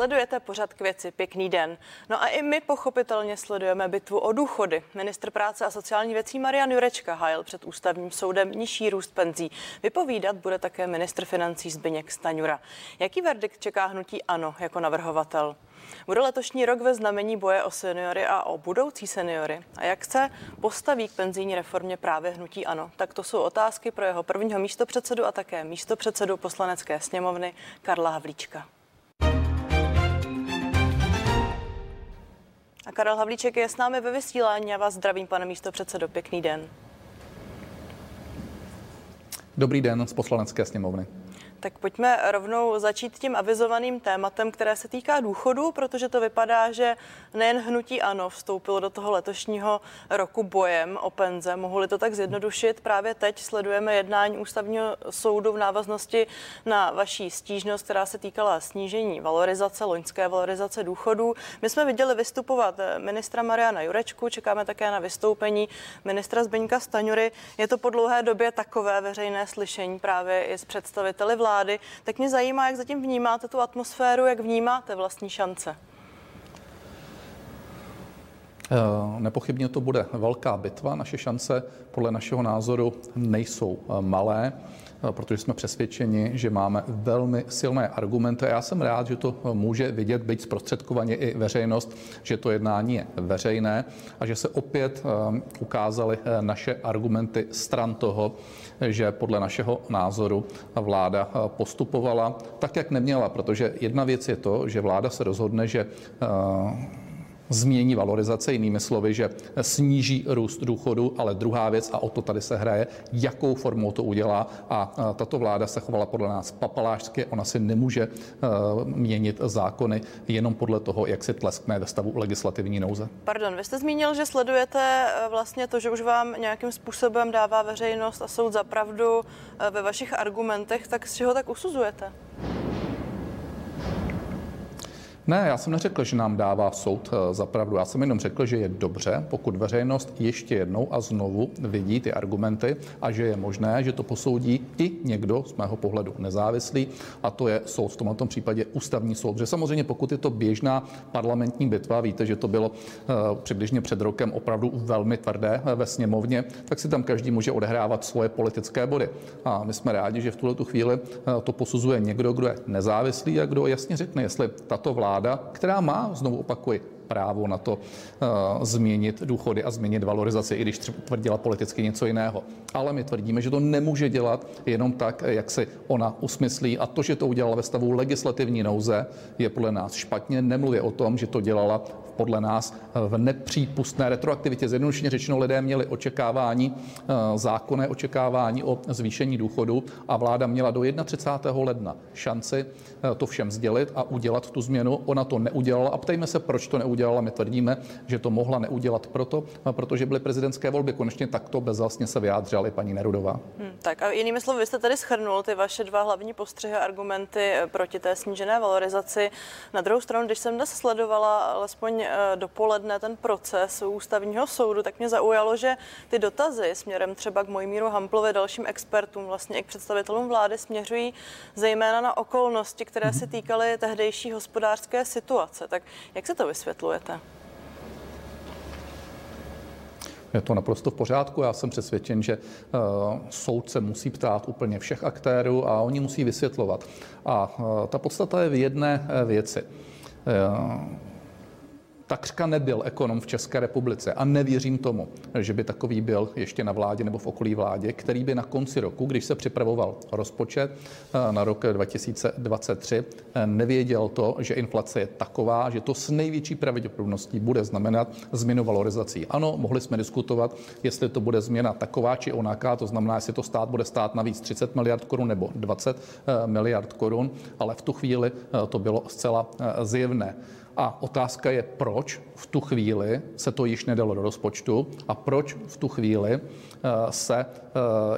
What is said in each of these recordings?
Sledujete pořad k věci. Pěkný den. No a i my pochopitelně sledujeme bitvu o důchody. Ministr práce a sociální věcí Marian Jurečka hájil před ústavním soudem nižší růst penzí. Vypovídat bude také ministr financí Zbyněk Staňura. Jaký verdikt čeká hnutí ANO jako navrhovatel? Bude letošní rok ve znamení boje o seniory a o budoucí seniory? A jak se postaví k penzijní reformě právě hnutí ANO? Tak to jsou otázky pro jeho prvního místopředsedu a také místopředsedu poslanecké sněmovny Karla Havlíčka. A Karel Havlíček je s námi ve vysílání. Já vás zdravím, pane místo předsedo. Pěkný den. Dobrý den z poslanecké sněmovny. Tak pojďme rovnou začít tím avizovaným tématem, které se týká důchodu, protože to vypadá, že nejen hnutí ANO vstoupilo do toho letošního roku bojem o penze. Mohli to tak zjednodušit? Právě teď sledujeme jednání ústavního soudu v návaznosti na vaší stížnost, která se týkala snížení valorizace, loňské valorizace důchodů. My jsme viděli vystupovat ministra Mariana Jurečku, čekáme také na vystoupení ministra Zbeňka Staňury. Je to po dlouhé době takové veřejné slyšení právě i s představiteli vlády vlády, tak mě zajímá, jak zatím vnímáte tu atmosféru, jak vnímáte vlastní šance. Eh, nepochybně to bude velká bitva. Naše šance podle našeho názoru nejsou eh, malé. Eh, protože jsme přesvědčeni, že máme velmi silné argumenty. Já jsem rád, že to může vidět, být zprostředkovaně i veřejnost, že to jednání je veřejné a že se opět ukázaly naše argumenty stran toho, že podle našeho názoru vláda postupovala tak, jak neměla, protože jedna věc je to, že vláda se rozhodne, že změní valorizace, jinými slovy, že sníží růst důchodu, ale druhá věc, a o to tady se hraje, jakou formou to udělá. A tato vláda se chovala podle nás papalášsky, ona si nemůže eh, měnit zákony jenom podle toho, jak si tleskne ve stavu legislativní nouze. Pardon, vy jste zmínil, že sledujete eh, vlastně to, že už vám nějakým způsobem dává veřejnost a soud za pravdu eh, ve vašich argumentech, tak z čeho tak usuzujete? Ne, já jsem neřekl, že nám dává soud eh, za pravdu. Já jsem jenom řekl, že je dobře, pokud veřejnost ještě jednou a znovu vidí ty argumenty a že je možné, že to posoudí i někdo z mého pohledu nezávislý, a to je soud v tomto případě ústavní soud. Že samozřejmě, pokud je to běžná parlamentní bitva, víte, že to bylo uh, přibližně před rokem opravdu velmi tvrdé eh, ve sněmovně, tak si tam každý může odehrávat svoje politické body. A my jsme rádi, že v tuhle chvíli to posuzuje někdo, kdo je nezávislý a kdo jasně řekne, jestli tato vláda vláda, která má, znovu opakuji, právo na to uh, změnit důchody a změnit valorizaci, i když tvrdila politicky něco jiného. Ale my tvrdíme, že to nemůže dělat jenom tak, jak si ona usmyslí. A to, že to udělala ve stavu legislativní nouze, je podle nás špatně. Nemluvě o tom, že to dělala podle nás v nepřípustné retroaktivitě. Zjednodušeně řečeno, lidé měli očekávání, uh, zákonné očekávání o zvýšení důchodu a vláda měla do 31. ledna šanci to všem sdělit a udělat tu změnu. Ona to neudělala a ptejme se, proč to neudělala udělala. My tvrdíme, že to mohla neudělat proto, protože byly prezidentské volby. Konečně takto bezvlastně se vyjádřila i paní Nerudová. Hmm, tak a jinými slovy, vy jste tady schrnul ty vaše dva hlavní postřehy a argumenty eh, proti té snížené valorizaci. Na druhou stranu, když jsem dnes sledovala alespoň eh, dopoledne ten proces u ústavního soudu, tak mě zaujalo, že ty dotazy směrem třeba k Mojmíru Hamplovi, dalším expertům, vlastně i k představitelům vlády, směřují zejména na okolnosti, které se týkaly tehdejší hospodářské situace. Tak jak se to vysvětluje? Vysvětlujete? Je to naprosto v pořádku. Já jsem přesvědčen, že uh, soud se musí ptát úplně všech aktérů a oni musí vysvětlovat. A uh, ta podstata je v jedné uh, věci. Takřka nebyl ekonom v České republice a nevěřím tomu, že by takový byl ještě na vládě nebo v okolí vládě, který by na konci roku, když se připravoval rozpočet eh, na rok 2023, eh, nevěděl to, že inflace je taková, že to s největší pravděpodobností bude znamenat změnu valorizací. Ano, mohli jsme diskutovat, jestli to bude změna taková či onaká, to znamená, jestli to stát bude stát navíc 30 miliard korun nebo 20 eh, miliard korun, ale v tu chvíli to bylo zcela zjevné. A otázka je, proč v tu chvíli se to již nedalo do rozpočtu a proč v tu chvíli eh, se eh,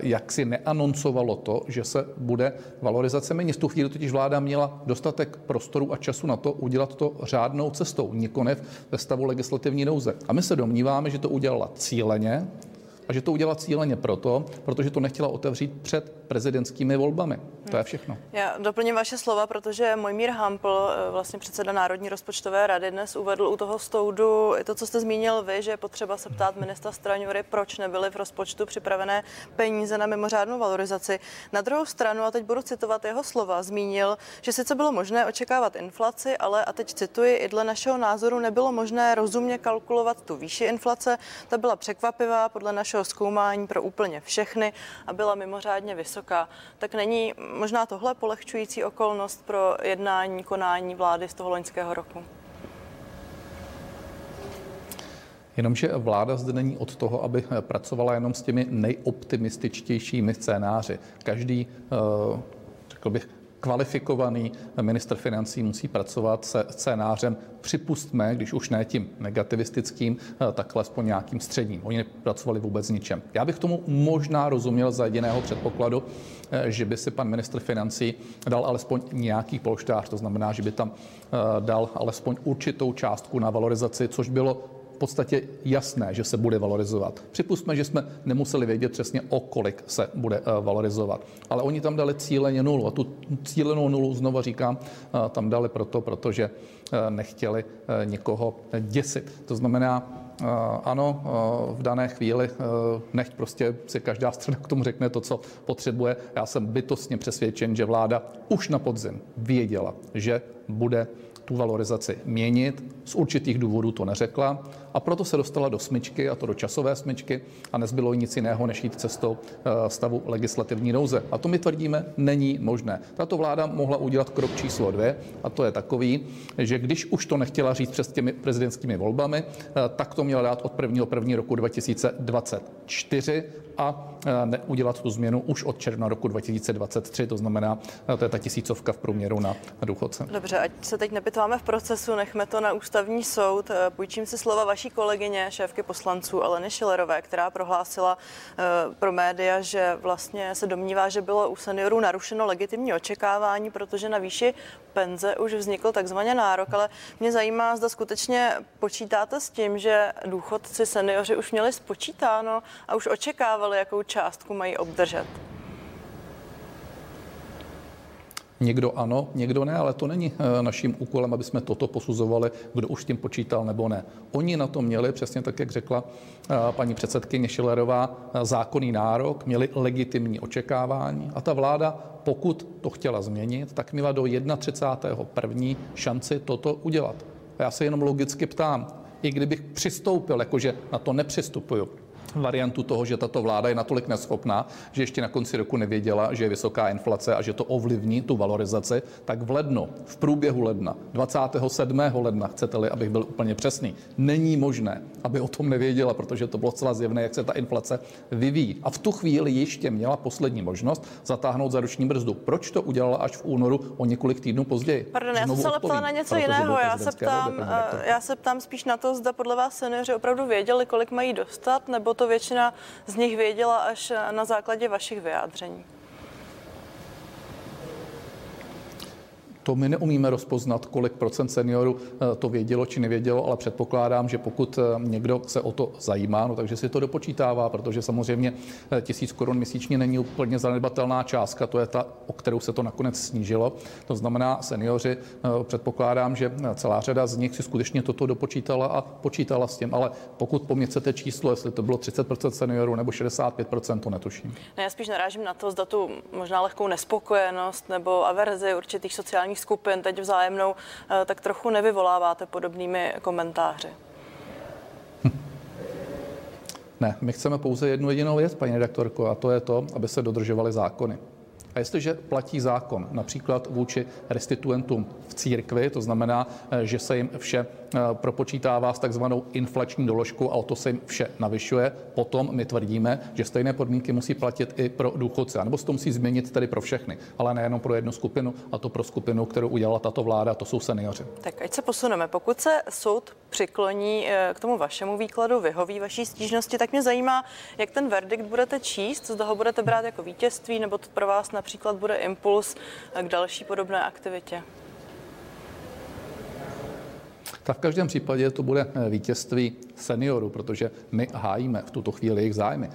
jaksi neanoncovalo to, že se bude valorizace méně. V tu chvíli totiž vláda měla dostatek prostoru a času na to udělat to řádnou cestou, nikoliv ve stavu legislativní nouze. A my se domníváme, že to udělala cíleně, A že to udělala cíleně proto, protože to nechtěla otevřít před prezidentskými volbami. To je všechno. Já doplním vaše slova, protože Mojmír Hampl, eh, vlastně předseda Národní rozpočtové rady, dnes uvedl u toho stoudu i to, co jste zmínil vy, že je potřeba se ptát ministra Straňury, proč nebyly v rozpočtu připravené peníze na mimořádnou valorizaci. Na druhou stranu, a teď budu citovat jeho slova, zmínil, že sice bylo možné očekávat inflaci, ale, a teď cituji, i dle našeho názoru nebylo možné rozumně kalkulovat tu výši inflace. Ta byla překvapivá podle našeho zkoumání pro úplně všechny a byla mimořádně vysoká. Tak není možná tohle polehčující okolnost pro jednání, konání vlády z toho loňského roku? Jenomže vláda zde není od toho, aby pracovala jenom s těmi nejoptimističtějšími scénáři. Každý, eh, řekl bych, kvalifikovaný minister financí musí pracovat se scénářem připustme, když už ne tím negativistickým, tak alespoň nějakým středním. Oni nepracovali vůbec ničem. Já bych tomu možná rozuměl za jediného předpokladu, že by si pan ministr financí dal alespoň nějaký polštář, to znamená, že by tam eh, dal alespoň určitou částku na valorizaci, což bylo podstatě jasné, že se bude valorizovat. Připustme, že jsme nemuseli vědět přesně, o kolik se bude eh, valorizovat. Ale oni tam dali cíleně nulu. A tu cílenou nulu, znova říkám, eh, tam dali proto, protože eh, nechtěli někoho děsit. To znamená, ano, v dané chvíli nechť prostě si každá strana k tomu řekne to, co potřebuje. Já jsem bytostně přesvědčen, že vláda už na podzim věděla, že bude tu valorizaci měnit. Z určitých důvodů to neřekla a proto se dostala do smyčky, a to do časové smyčky, a nezbylo nic jiného, než jít cestou eh, stavu legislativní nouze. A to my tvrdíme, není možné. Tato vláda mohla udělat krok číslo dvě, a to je takový, že když už to nechtěla říct přes těmi prezidentskými volbami, eh, tak to měla dát od 1. 1. roku 2024 a eh, neudělat tu změnu už od června roku 2023, to znamená, to je ta tisícovka v průměru na důchodce. Dobře, ať se teď nepitváme v procesu, nechme to na ústavní soud. Půjčím si slova vaší kolegyně, šéfky poslanců Aleny Šilerové, která prohlásila uh, pro média, že vlastně se domnívá, že bylo u seniorů narušeno legitimní očekávání, protože na výši penze už vznikl takzvaně nárok, ale mě zajímá, zda skutečně počítáte s tím, že důchodci seniori už měli spočítáno a už očekávali, jakou částku mají obdržet. Někdo ano, někdo ne, ale to není eh, naším úkolem, aby jsme toto posuzovali, kdo už tím počítal nebo ne. Oni na to měli, přesně tak, jak řekla eh, paní předsedkyně Šilerová, eh, zákonný nárok, měli legitimní očekávání a ta vláda, pokud to chtěla změnit, tak měla do 31. šanci toto udělat. A já se jenom logicky ptám, i kdybych přistoupil, jakože na to nepřistupuju, variantu toho, že tato vláda je natolik neschopná, že ještě na konci roku nevěděla, že je vysoká inflace a že to ovlivní tu valorizaci, tak v lednu, v průběhu ledna, 27. ledna, chcete-li, abych byl úplně přesný, není možné, aby o tom nevěděla, protože to bylo zcela zjevné, jak se ta inflace vyvíjí. A v tu chvíli ještě měla poslední možnost zatáhnout za roční brzdu. Proč to udělala až v únoru o několik týdnů později? Pardon, já jsem se ale ptala na něco jiného. Já se, ptám, eh, já se ptám spíš na to, zda podle vás seniori opravdu věděli, kolik mají dostat, nebo to to většina z nich věděla až na základě vašich vyjádření. To my neumíme rozpoznat, kolik procent seniorů eh, to vědělo či nevědělo, ale předpokládám, že pokud eh, někdo se o to zajímá, no takže si to dopočítává, protože samozřejmě eh, tisíc korun měsíčně není úplně zanedbatelná částka, to je ta, o kterou se to nakonec snížilo. To znamená, seniori, předpokládám, že celá řada z nich si skutečně toto dopočítala a počítala s tím, ale pokud po chcete číslo, jestli to bylo 30% seniorů nebo 65%, to netuším. Ne, já spíš narážím na to, zda tu možná lehkou nespokojenost nebo averzi určitých sociálních sociálních skupin teď vzájemnou, eh, tak trochu nevyvoláváte podobnými komentáři. Ne, my chceme pouze jednu jedinou věc, paní redaktorko, a to je to, aby se dodržovaly zákony. A jestliže platí zákon například vůči restituentům v církvi, to znamená, eh, že se jim vše eh, propočítává s takzvanou inflační doložkou a o to se jim vše navyšuje, potom my tvrdíme, že stejné podmínky musí platit i pro důchodce, nebo se to musí změnit tedy pro všechny, ale nejenom pro jednu skupinu, a to pro skupinu, kterou udělala tato vláda, to jsou seniori. Tak ať se posuneme. Pokud se soud přikloní eh, k tomu vašemu výkladu, vyhoví vaší stížnosti, tak mě zajímá, jak ten verdikt budete číst, zda ho budete brát jako vítězství, nebo to pro vás například bude impuls k další podobné aktivitě. Tak v každém případě to bude vítězství seniorů, protože my hájíme v tuto chvíli jejich zájmy.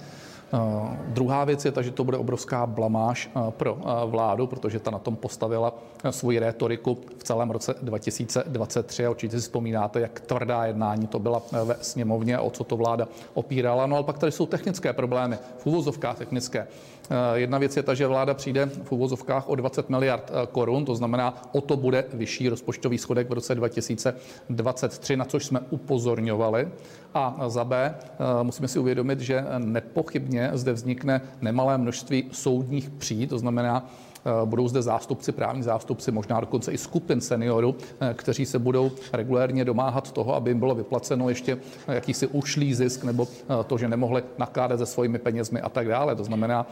Uh, druhá věc je ta, že to bude obrovská blamáž uh, pro uh, vládu, protože ta na tom postavila svoji rétoriku v celém roce 2023 a určitě si vzpomínáte, jak tvrdá jednání to byla ve sněmovně o co to vláda opírala. No ale pak tady jsou technické problémy, v úvozovkách technické. Jedna věc je ta, že vláda přijde v úvozovkách o 20 miliard korun, to znamená, o to bude vyšší rozpočtový schodek v roce 2023, na což jsme upozorňovali. A za B musíme si uvědomit, že nepochybně zde vznikne nemalé množství soudních pří, to znamená, Eh, budou zde zástupci, právní zástupci, možná dokonce i skupin seniorů, eh, kteří se budou regulérně domáhat toho, aby jim bylo vyplaceno ještě jakýsi ušlý zisk nebo eh, to, že nemohli nakládat se svými penězmi a tak dále. To znamená,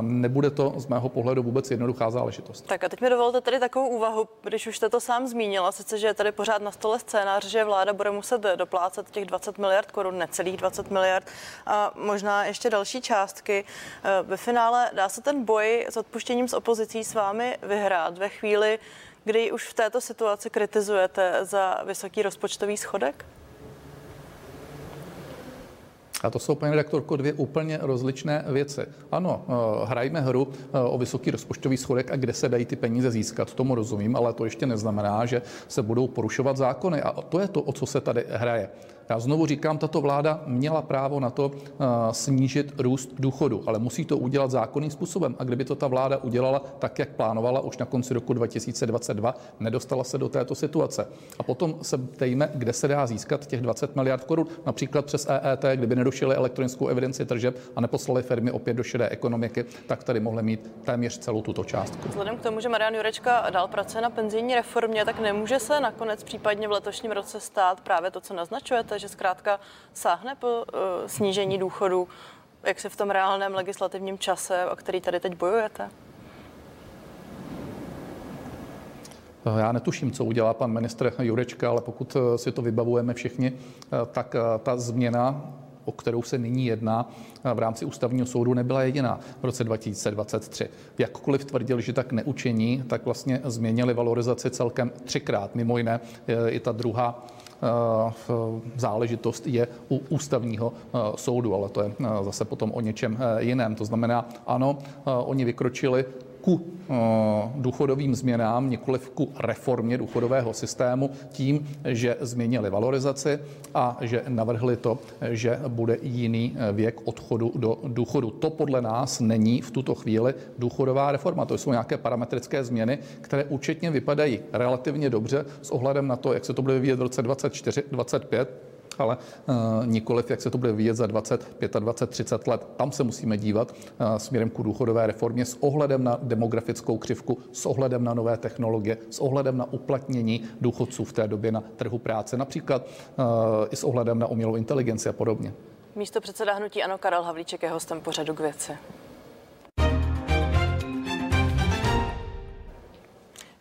nebude to z mého pohledu vůbec jednoduchá záležitost. Tak a teď mi dovolte tady takovou úvahu, když už jste to sám zmínila, sice, že je tady pořád na stole scénář, že vláda bude muset doplácet těch 20 miliard korun, necelých 20 miliard a možná ještě další částky. Ve finále dá se ten boj s odpuštěním s opozicí s vámi vyhrát ve chvíli, kdy už v této situaci kritizujete za vysoký rozpočtový schodek? A to jsou, paní redaktorko, dvě úplně rozličné věci. Ano, eh, hrajme hru eh, o vysoký rozpočtový schodek a kde se dají ty peníze získat, tomu rozumím, ale to ještě neznamená, že se budou porušovat zákony. A to je to, o co se tady hraje. Já znovu říkám, tato vláda měla právo na to eh, snížit růst důchodu, ale musí to udělat zákonným způsobem. A kdyby to ta vláda udělala tak, jak plánovala už na konci roku 2022, nedostala se do této situace. A potom se ptejme, kde se dá získat těch 20 miliard korun, například přes EET, kdyby nedošili elektronickou evidenci tržeb a neposlali firmy opět do šedé ekonomiky, tak tady mohli mít téměř celou tuto částku. Vzhledem k tomu, že Marian Jurečka dál pracuje na penzijní reformě, tak nemůže se nakonec případně v letošním roce stát právě to, co naznačujete, že zkrátka sáhne po uh, snížení důchodu, jak se v tom reálném legislativním čase, o který tady teď bojujete? Eh, já netuším, co udělá pan ministr Jurečka, ale pokud eh, si to vybavujeme všichni, tak ta změna o kterou se nyní jedná v rámci ústavního soudu, nebyla jediná v roce 2023. Jakkoliv tvrdil, že tak neučiní, tak vlastně změnili valorizaci celkem třikrát. Mimo jiné i ta druhá Eh, záležitost je u ústavního eh, soudu, ale to je eh, zase potom o něčem jiném. To znamená, ano, oni vykročili ku eh, důchodovým změnám, nikoliv ku reformě důchodového systému tím, že změnili valorizaci a že navrhli to, že bude jiný eh, věk odchodu do důchodu. To podle nás není v tuto chvíli důchodová reforma. To jsou nějaké parametrické změny, které účetně vypadají relativně dobře s ohledem na to, jak se to bude vyvíjet v roce 2024, 2025 ale uh, nikoliv, jak se to bude vyvíjet za 20, 25, 30 let. Tam se musíme dívat uh, směrem k důchodové reformě s ohledem na demografickou křivku, s ohledem na nové technologie, s ohledem na uplatnění důchodců v té době na trhu práce, například uh, i s ohledem na umělou inteligenci a podobně. Místo předseda hnutí Ano Karel Havlíček je hostem pořadu k věci.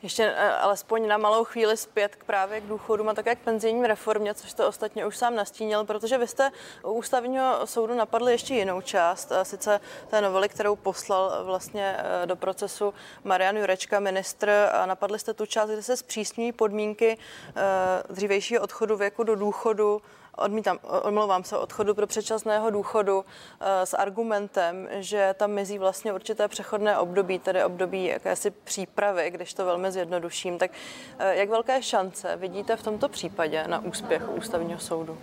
Ještě eh, alespoň na malou chvíli zpět k právě k důchodům a také k penzijním reformě, což to ostatně už sám nastínil, protože vy jste u ústavního soudu napadli ještě jinou část, a sice té novely, kterou poslal vlastně eh, do procesu Marian Jurečka, ministr, a napadli jste tu část, kde se zpřísňují podmínky eh, dřívejšího odchodu věku do důchodu odmítám, omlouvám se, odchodu pro předčasného důchodu eh, s argumentem, že tam mizí vlastně určité přechodné období, tedy období jakési přípravy, když to velmi zjednoduším. Tak eh, jak velké šance vidíte v tomto případě na úspěch ústavního soudu?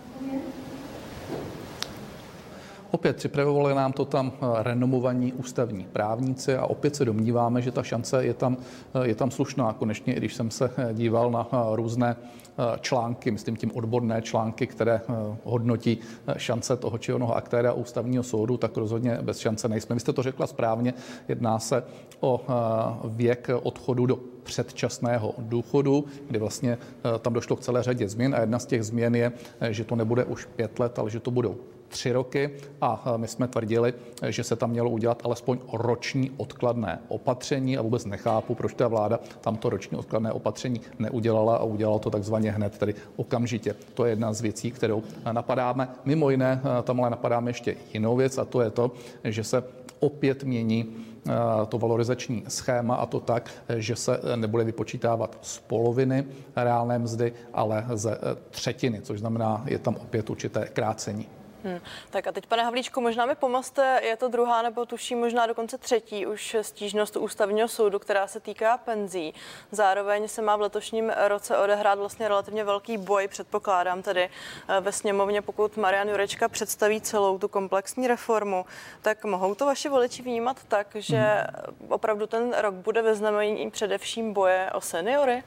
Opět připravovali nám to tam eh, renomovaní ústavní právníci a opět se domníváme, že ta šance je tam, je tam slušná. Konečně, i když jsem se díval na různé Eh, články, myslím tím odborné články, které eh, hodnotí eh, šance toho či onoho aktéra ústavního soudu, tak rozhodně bez šance nejsme. Vy jste to řekla správně, jedná se o věk odchodu do předčasného důchodu, kdy vlastně tam došlo k celé řadě změn a jedna z těch změn je, že to nebude už pět let, ale že to budou tři roky a my jsme tvrdili, že se tam mělo udělat alespoň roční odkladné opatření a vůbec nechápu, proč ta vláda tamto roční odkladné opatření neudělala a udělala to takzvaně hned, tedy okamžitě. To je jedna z věcí, kterou napadáme. Mimo jiné tam ale napadáme ještě jinou věc a to je to, že se opět mění to valorizační schéma a to tak, že se nebude vypočítávat z poloviny reálné mzdy, ale ze třetiny, což znamená, je tam opět určité krácení. Hmm. Tak a teď, pane Havlíčku, možná mi pomozte, je to druhá nebo tuším možná dokonce třetí už stížnost ústavního soudu, která se týká penzí. Zároveň se má v letošním roce odehrát vlastně relativně velký boj, předpokládám tedy eh, ve sněmovně, pokud Marian Jurečka představí celou tu komplexní reformu, tak mohou to vaši voliči vnímat tak, že hmm. opravdu ten rok bude ve znamení především boje o seniory?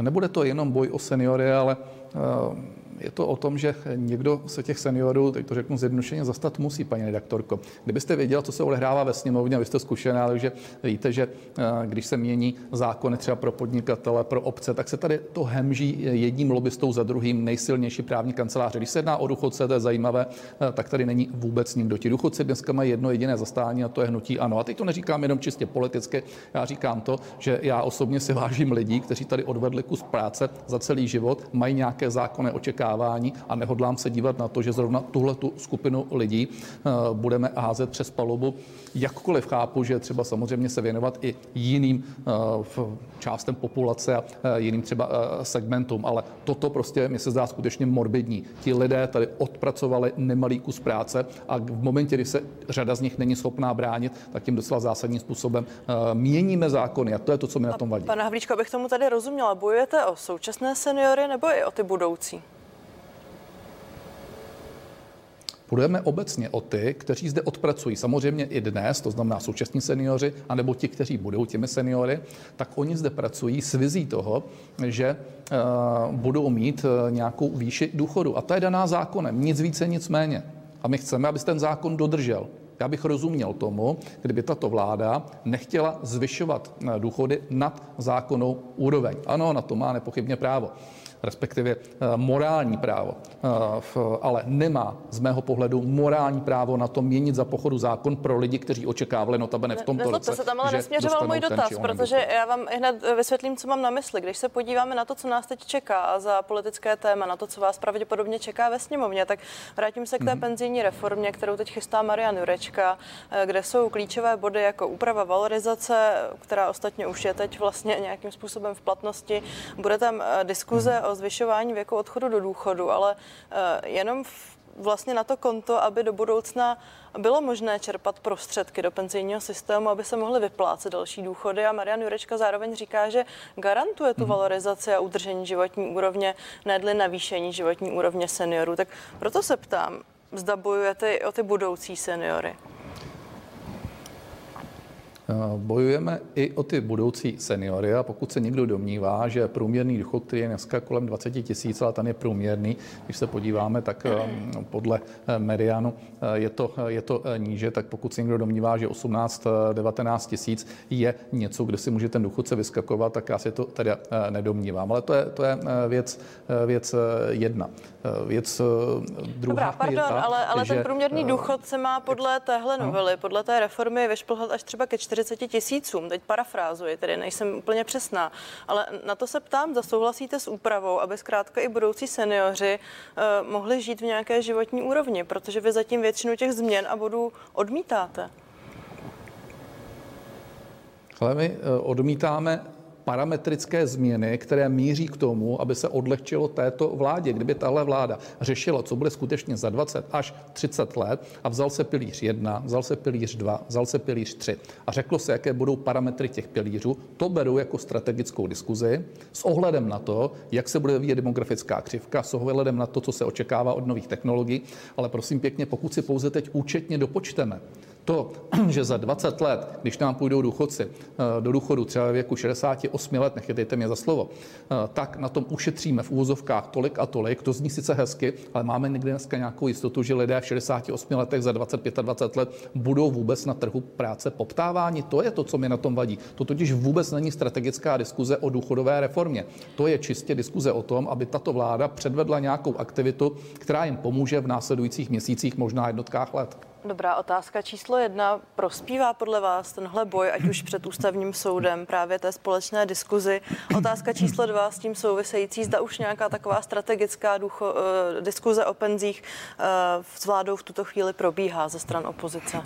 Nebude to jenom boj o seniory, ale uh je to o tom, že někdo se těch seniorů, teď to řeknu zjednodušeně, zastat musí, paní redaktorko. Kdybyste věděla, co se odehrává ve sněmovně, a vy jste zkušená, takže víte, že eh, když se mění zákony třeba pro podnikatele, pro obce, tak se tady to hemží jedním lobbystou za druhým nejsilnější právní kanceláře. Když se jedná o důchodce, to je zajímavé, eh, tak tady není vůbec nikdo. Ti důchodci dneska mají jedno jediné zastání a to je hnutí ano. A teď to neříkám jenom čistě politicky, já říkám to, že já osobně si vážím lidí, kteří tady odvedli kus práce za celý život, mají nějaké zákonné očekávání očekávání a nehodlám se dívat na to, že zrovna tuhle tu skupinu lidí eh, budeme házet přes palubu. Jakkoliv chápu, že třeba samozřejmě se věnovat i jiným eh, částem populace a eh, jiným třeba segmentům, ale toto prostě mi se zdá skutečně morbidní. Ti lidé tady odpracovali nemalý kus práce a v momentě, kdy se řada z nich není schopná bránit, tak tím docela zásadním způsobem měníme zákony a to je to, co mi na tom vadí. Pane Havlíčko, abych tomu tady rozuměla, bojujete o současné seniory nebo i o ty budoucí? Budeme obecně o ty, kteří zde odpracují samozřejmě i dnes, to znamená současní seniori, anebo ti, kteří budou těmi seniory, tak oni zde pracují s vizí toho, že uh, budou mít uh, nějakou výši důchodu. A to je daná zákonem, nic více, nic méně. A my chceme, aby ten zákon dodržel. Já bych rozuměl tomu, kdyby tato vláda nechtěla zvyšovat eh, důchody nad zákonnou úroveň. Ano, na to má nepochybně právo respektive eh, morální právo, eh, ale nemá z mého pohledu morální právo na to měnit za pochodu zákon pro lidi, kteří očekávali notabene v tomto ne, roce. To se tam ale nesměřoval můj dotaz, protože já vám hned vysvětlím, co mám na mysli. Když se podíváme na to, co nás teď čeká za politické téma, na to, co vás pravděpodobně čeká ve sněmovně, tak vrátím se k té mm-hmm. penzijní reformě, kterou teď chystá Marian Jurečka, eh, kde jsou klíčové body jako úprava valorizace, která ostatně už je teď vlastně nějakým způsobem v platnosti. Bude tam diskuze mm-hmm. O zvyšování věku odchodu do důchodu, ale eh, jenom vlastně na to konto, aby do budoucna bylo možné čerpat prostředky do penzijního systému, aby se mohly vyplácet další důchody. A Marian Jurečka zároveň říká, že garantuje tu mhm. valorizaci a udržení životní úrovně, nedli navýšení životní úrovně seniorů. Tak proto se ptám, zda bojujete o ty budoucí seniory. Eh, bojujeme i o ty budoucí seniory a pokud se někdo domnívá, že průměrný důchod, který je dneska kolem 20 tisíc, ale ten je průměrný, když se podíváme, tak eh, podle eh, medianu je to, je to níže, tak pokud se někdo domnívá, že 18-19 tisíc je něco, kde si může ten důchodce vyskakovat, tak já si to tedy nedomnívám. Ale to je, to je věc, věc jedna. Věc druhá Dobrá, pardon, je ta, ale, ale že, ten průměrný důchod se má podle téhle novely, podle té reformy vyšplhat až třeba ke 40 tisícům, teď parafrázuji, tedy nejsem úplně přesná, ale na to se ptám, zda souhlasíte s úpravou, aby zkrátka i budoucí seniori uh, mohli žít v nějaké životní úrovni, protože vy zatím většinu těch změn a bodů odmítáte. Ale my eh, odmítáme parametrické změny, které míří k tomu, aby se odlehčilo této vládě. Kdyby tahle vláda řešila, co bude skutečně za 20 až 30 let a vzal se pilíř 1, vzal se pilíř 2, vzal se pilíř 3 a řeklo se, jaké budou parametry těch pilířů, to beru jako strategickou diskuzi s ohledem na to, jak se bude vyvíjet demografická křivka, s ohledem na to, co se očekává od nových technologií, ale prosím pěkně, pokud si pouze teď účetně dopočteme, to, že za 20 let, když nám půjdou důchodci eh, do důchodu třeba věku 68 let, nechytejte mě za slovo, eh, tak na tom ušetříme v úvozovkách tolik a tolik. To zní sice hezky, ale máme někdy dneska nějakou jistotu, že lidé v 68 letech za 25 a 20 let budou vůbec na trhu práce poptáváni. To je to, co mi na tom vadí. To totiž vůbec není strategická diskuze o důchodové reformě. To je čistě diskuze o tom, aby tato vláda předvedla nějakou aktivitu, která jim pomůže v následujících měsících, možná jednotkách let. Dobrá otázka číslo jedna. Prospívá podle vás tenhle boj, ať už před ústavním soudem, právě té společné diskuzi? Otázka číslo dva s tím související, zda už nějaká taková strategická ducho, uh, diskuze o penzích uh, s vládou v tuto chvíli probíhá ze stran opozice?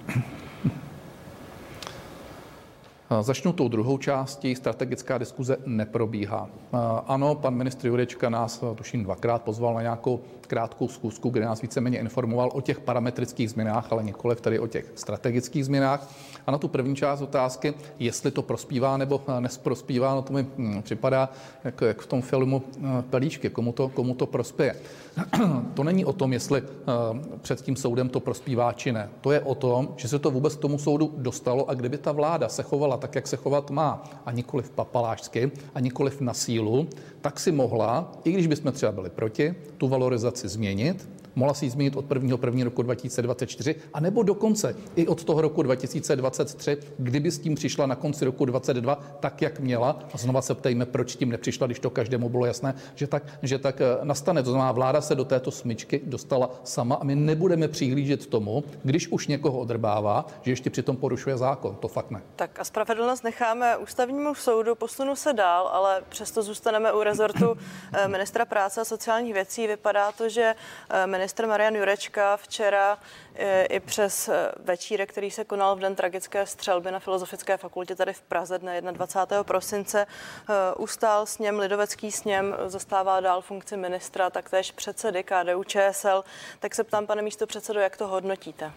Začnu tou druhou částí. Strategická diskuze neprobíhá. Ano, pan ministr Jurečka nás, tuším, dvakrát pozval na nějakou krátkou zkusku, kde nás víceméně informoval o těch parametrických změnách, ale nikoliv tedy o těch strategických změnách. A na tu první část otázky, jestli to prospívá nebo nesprospívá, no to mi hm, připadá jako jak v tom filmu hm, Pelíšky, komu to, komu to prospěje. To není o tom, jestli hm, před tím soudem to prospívá či ne. To je o tom, že se to vůbec k tomu soudu dostalo a kdyby ta vláda se chovala tak, jak se chovat má, a nikoliv papalášsky, a nikoliv na sílu, tak si mohla, i když bychom třeba byli proti, tu valorizaci změnit mohla si změnit od 1. 1. roku 2024, a nebo dokonce i od toho roku 2023, kdyby s tím přišla na konci roku 2022 tak, jak měla. A znova se ptejme, proč tím nepřišla, když to každému bylo jasné, že tak, že tak eh, nastane. To znamená, vláda se do této smyčky dostala sama a my nebudeme přihlížet tomu, když už někoho odrbává, že ještě přitom porušuje zákon. To fakt ne. Tak a spravedlnost necháme ústavnímu soudu, posunu se dál, ale přesto zůstaneme u rezortu eh, ministra práce a sociálních věcí. Vypadá to, že eh, Ministr Marian Jurečka včera e, i přes e, večírek, který se konal v den tragické střelby na Filozofické fakultě tady v Praze dne 21. prosince, e, ustál sněm, lidovecký sněm, zastává dál funkci ministra, taktéž předsedy KDU ČSL. Tak se ptám, pane místo předsedo, jak to hodnotíte?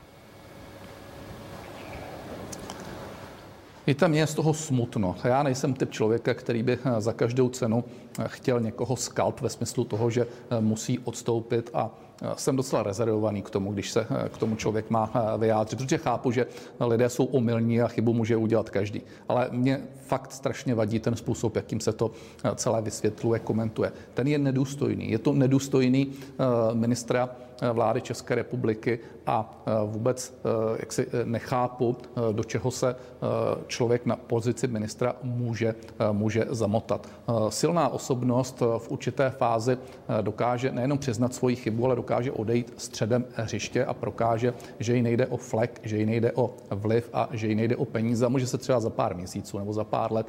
Víte, mě je z toho smutno. Já nejsem typ člověka, který by za každou cenu chtěl někoho skalp ve smyslu toho, že musí odstoupit a jsem docela rezervovaný k tomu, když se k tomu člověk má vyjádřit, protože chápu, že lidé jsou omylní a chybu může udělat každý. Ale mě fakt strašně vadí ten způsob, jakým se to celé vysvětluje, komentuje. Ten je nedůstojný. Je to nedůstojný eh, ministra Eh, vlády České republiky a eh, vůbec eh, jak si nechápu, do čeho se člověk na pozici ministra může, může zamotat. Silná osobnost v určité fázi dokáže nejenom přiznat svoji chybu, ale dokáže odejít středem hřiště a prokáže, že jí nejde o flek, že jí nejde o vliv a že jí nejde o peníze a může se třeba za pár měsíců nebo za pár let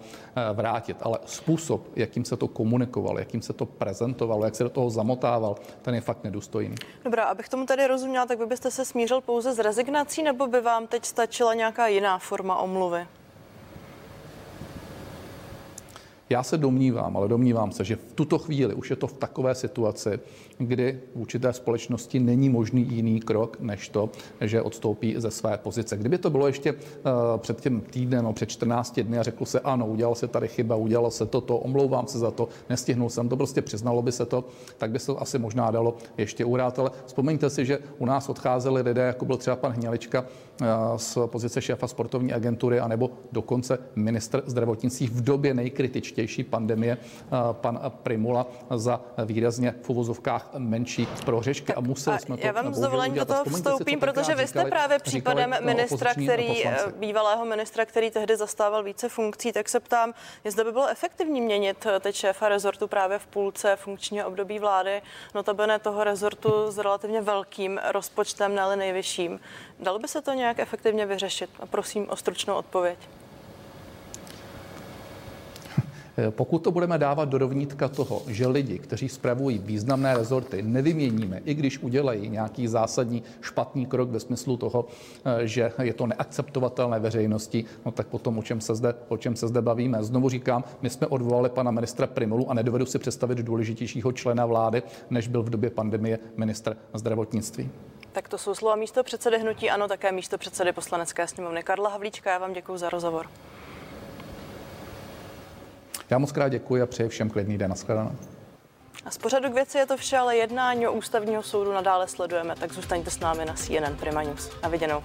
vrátit. Ale způsob, jakým se to komunikovalo, jakým se to prezentovalo, jak se do toho zamotával, ten je fakt nedůstojný. Dobrá, abych tomu tady rozuměla, tak vy byste se smířil pouze s rezignací, nebo by vám teď stačila nějaká jiná forma omluvy? Já se domnívám, ale domnívám se, že v tuto chvíli už je to v takové situaci, kdy v určité společnosti není možný jiný krok, než to, že odstoupí ze své pozice. Kdyby to bylo ještě uh, před tím týdnem, no, před 14 dny a řekl se, ano, udělal se tady chyba, udělalo se toto, omlouvám se za to, nestihnul jsem to, prostě přiznalo by se to, tak by se to asi možná dalo ještě urát. Ale vzpomeňte si, že u nás odcházeli lidé, jako byl třeba pan Hnělička uh, z pozice šéfa sportovní agentury, anebo dokonce ministr zdravotnictví v době nejkritičtější pandemie, uh, pan Primula za výrazně v uvozovkách menší prohřešky a museli jsme to Já vám s dovolením do toho vstoupím, protože vy jste právě případem říkali, ministra, který, eh, bývalého ministra, který tehdy zastával více funkcí, tak se ptám, jestli by bylo efektivní měnit eh, teď šéfa rezortu právě v půlce funkčního období vlády, notabene toho rezortu s relativně velkým rozpočtem, ne nejvyšším. Dalo by se to nějak efektivně vyřešit? A prosím o stručnou odpověď. Eh, pokud to budeme dávat do rovnítka toho, že lidi, kteří spravují významné rezorty, nevyměníme, i když udělají nějaký zásadní špatný krok ve smyslu toho, eh, že je to neakceptovatelné veřejnosti, no tak potom o čem se zde, o čem se zde bavíme. Znovu říkám, my jsme odvolali pana ministra Primulu a nedovedu si představit důležitějšího člena vlády, než byl v době pandemie ministr zdravotnictví. Tak to jsou slova místo předsedy hnutí, ano, také místo předsedy poslanecké sněmovny Karla Havlíčka. Já vám děkuji za rozhovor. Já moc krát děkuji a přeji všem klidný den. Naschledanou. A z pořadu k věci je to vše, ale jednání o ústavního soudu nadále sledujeme, tak zůstaňte s námi na CNN Prima News. Na viděnou.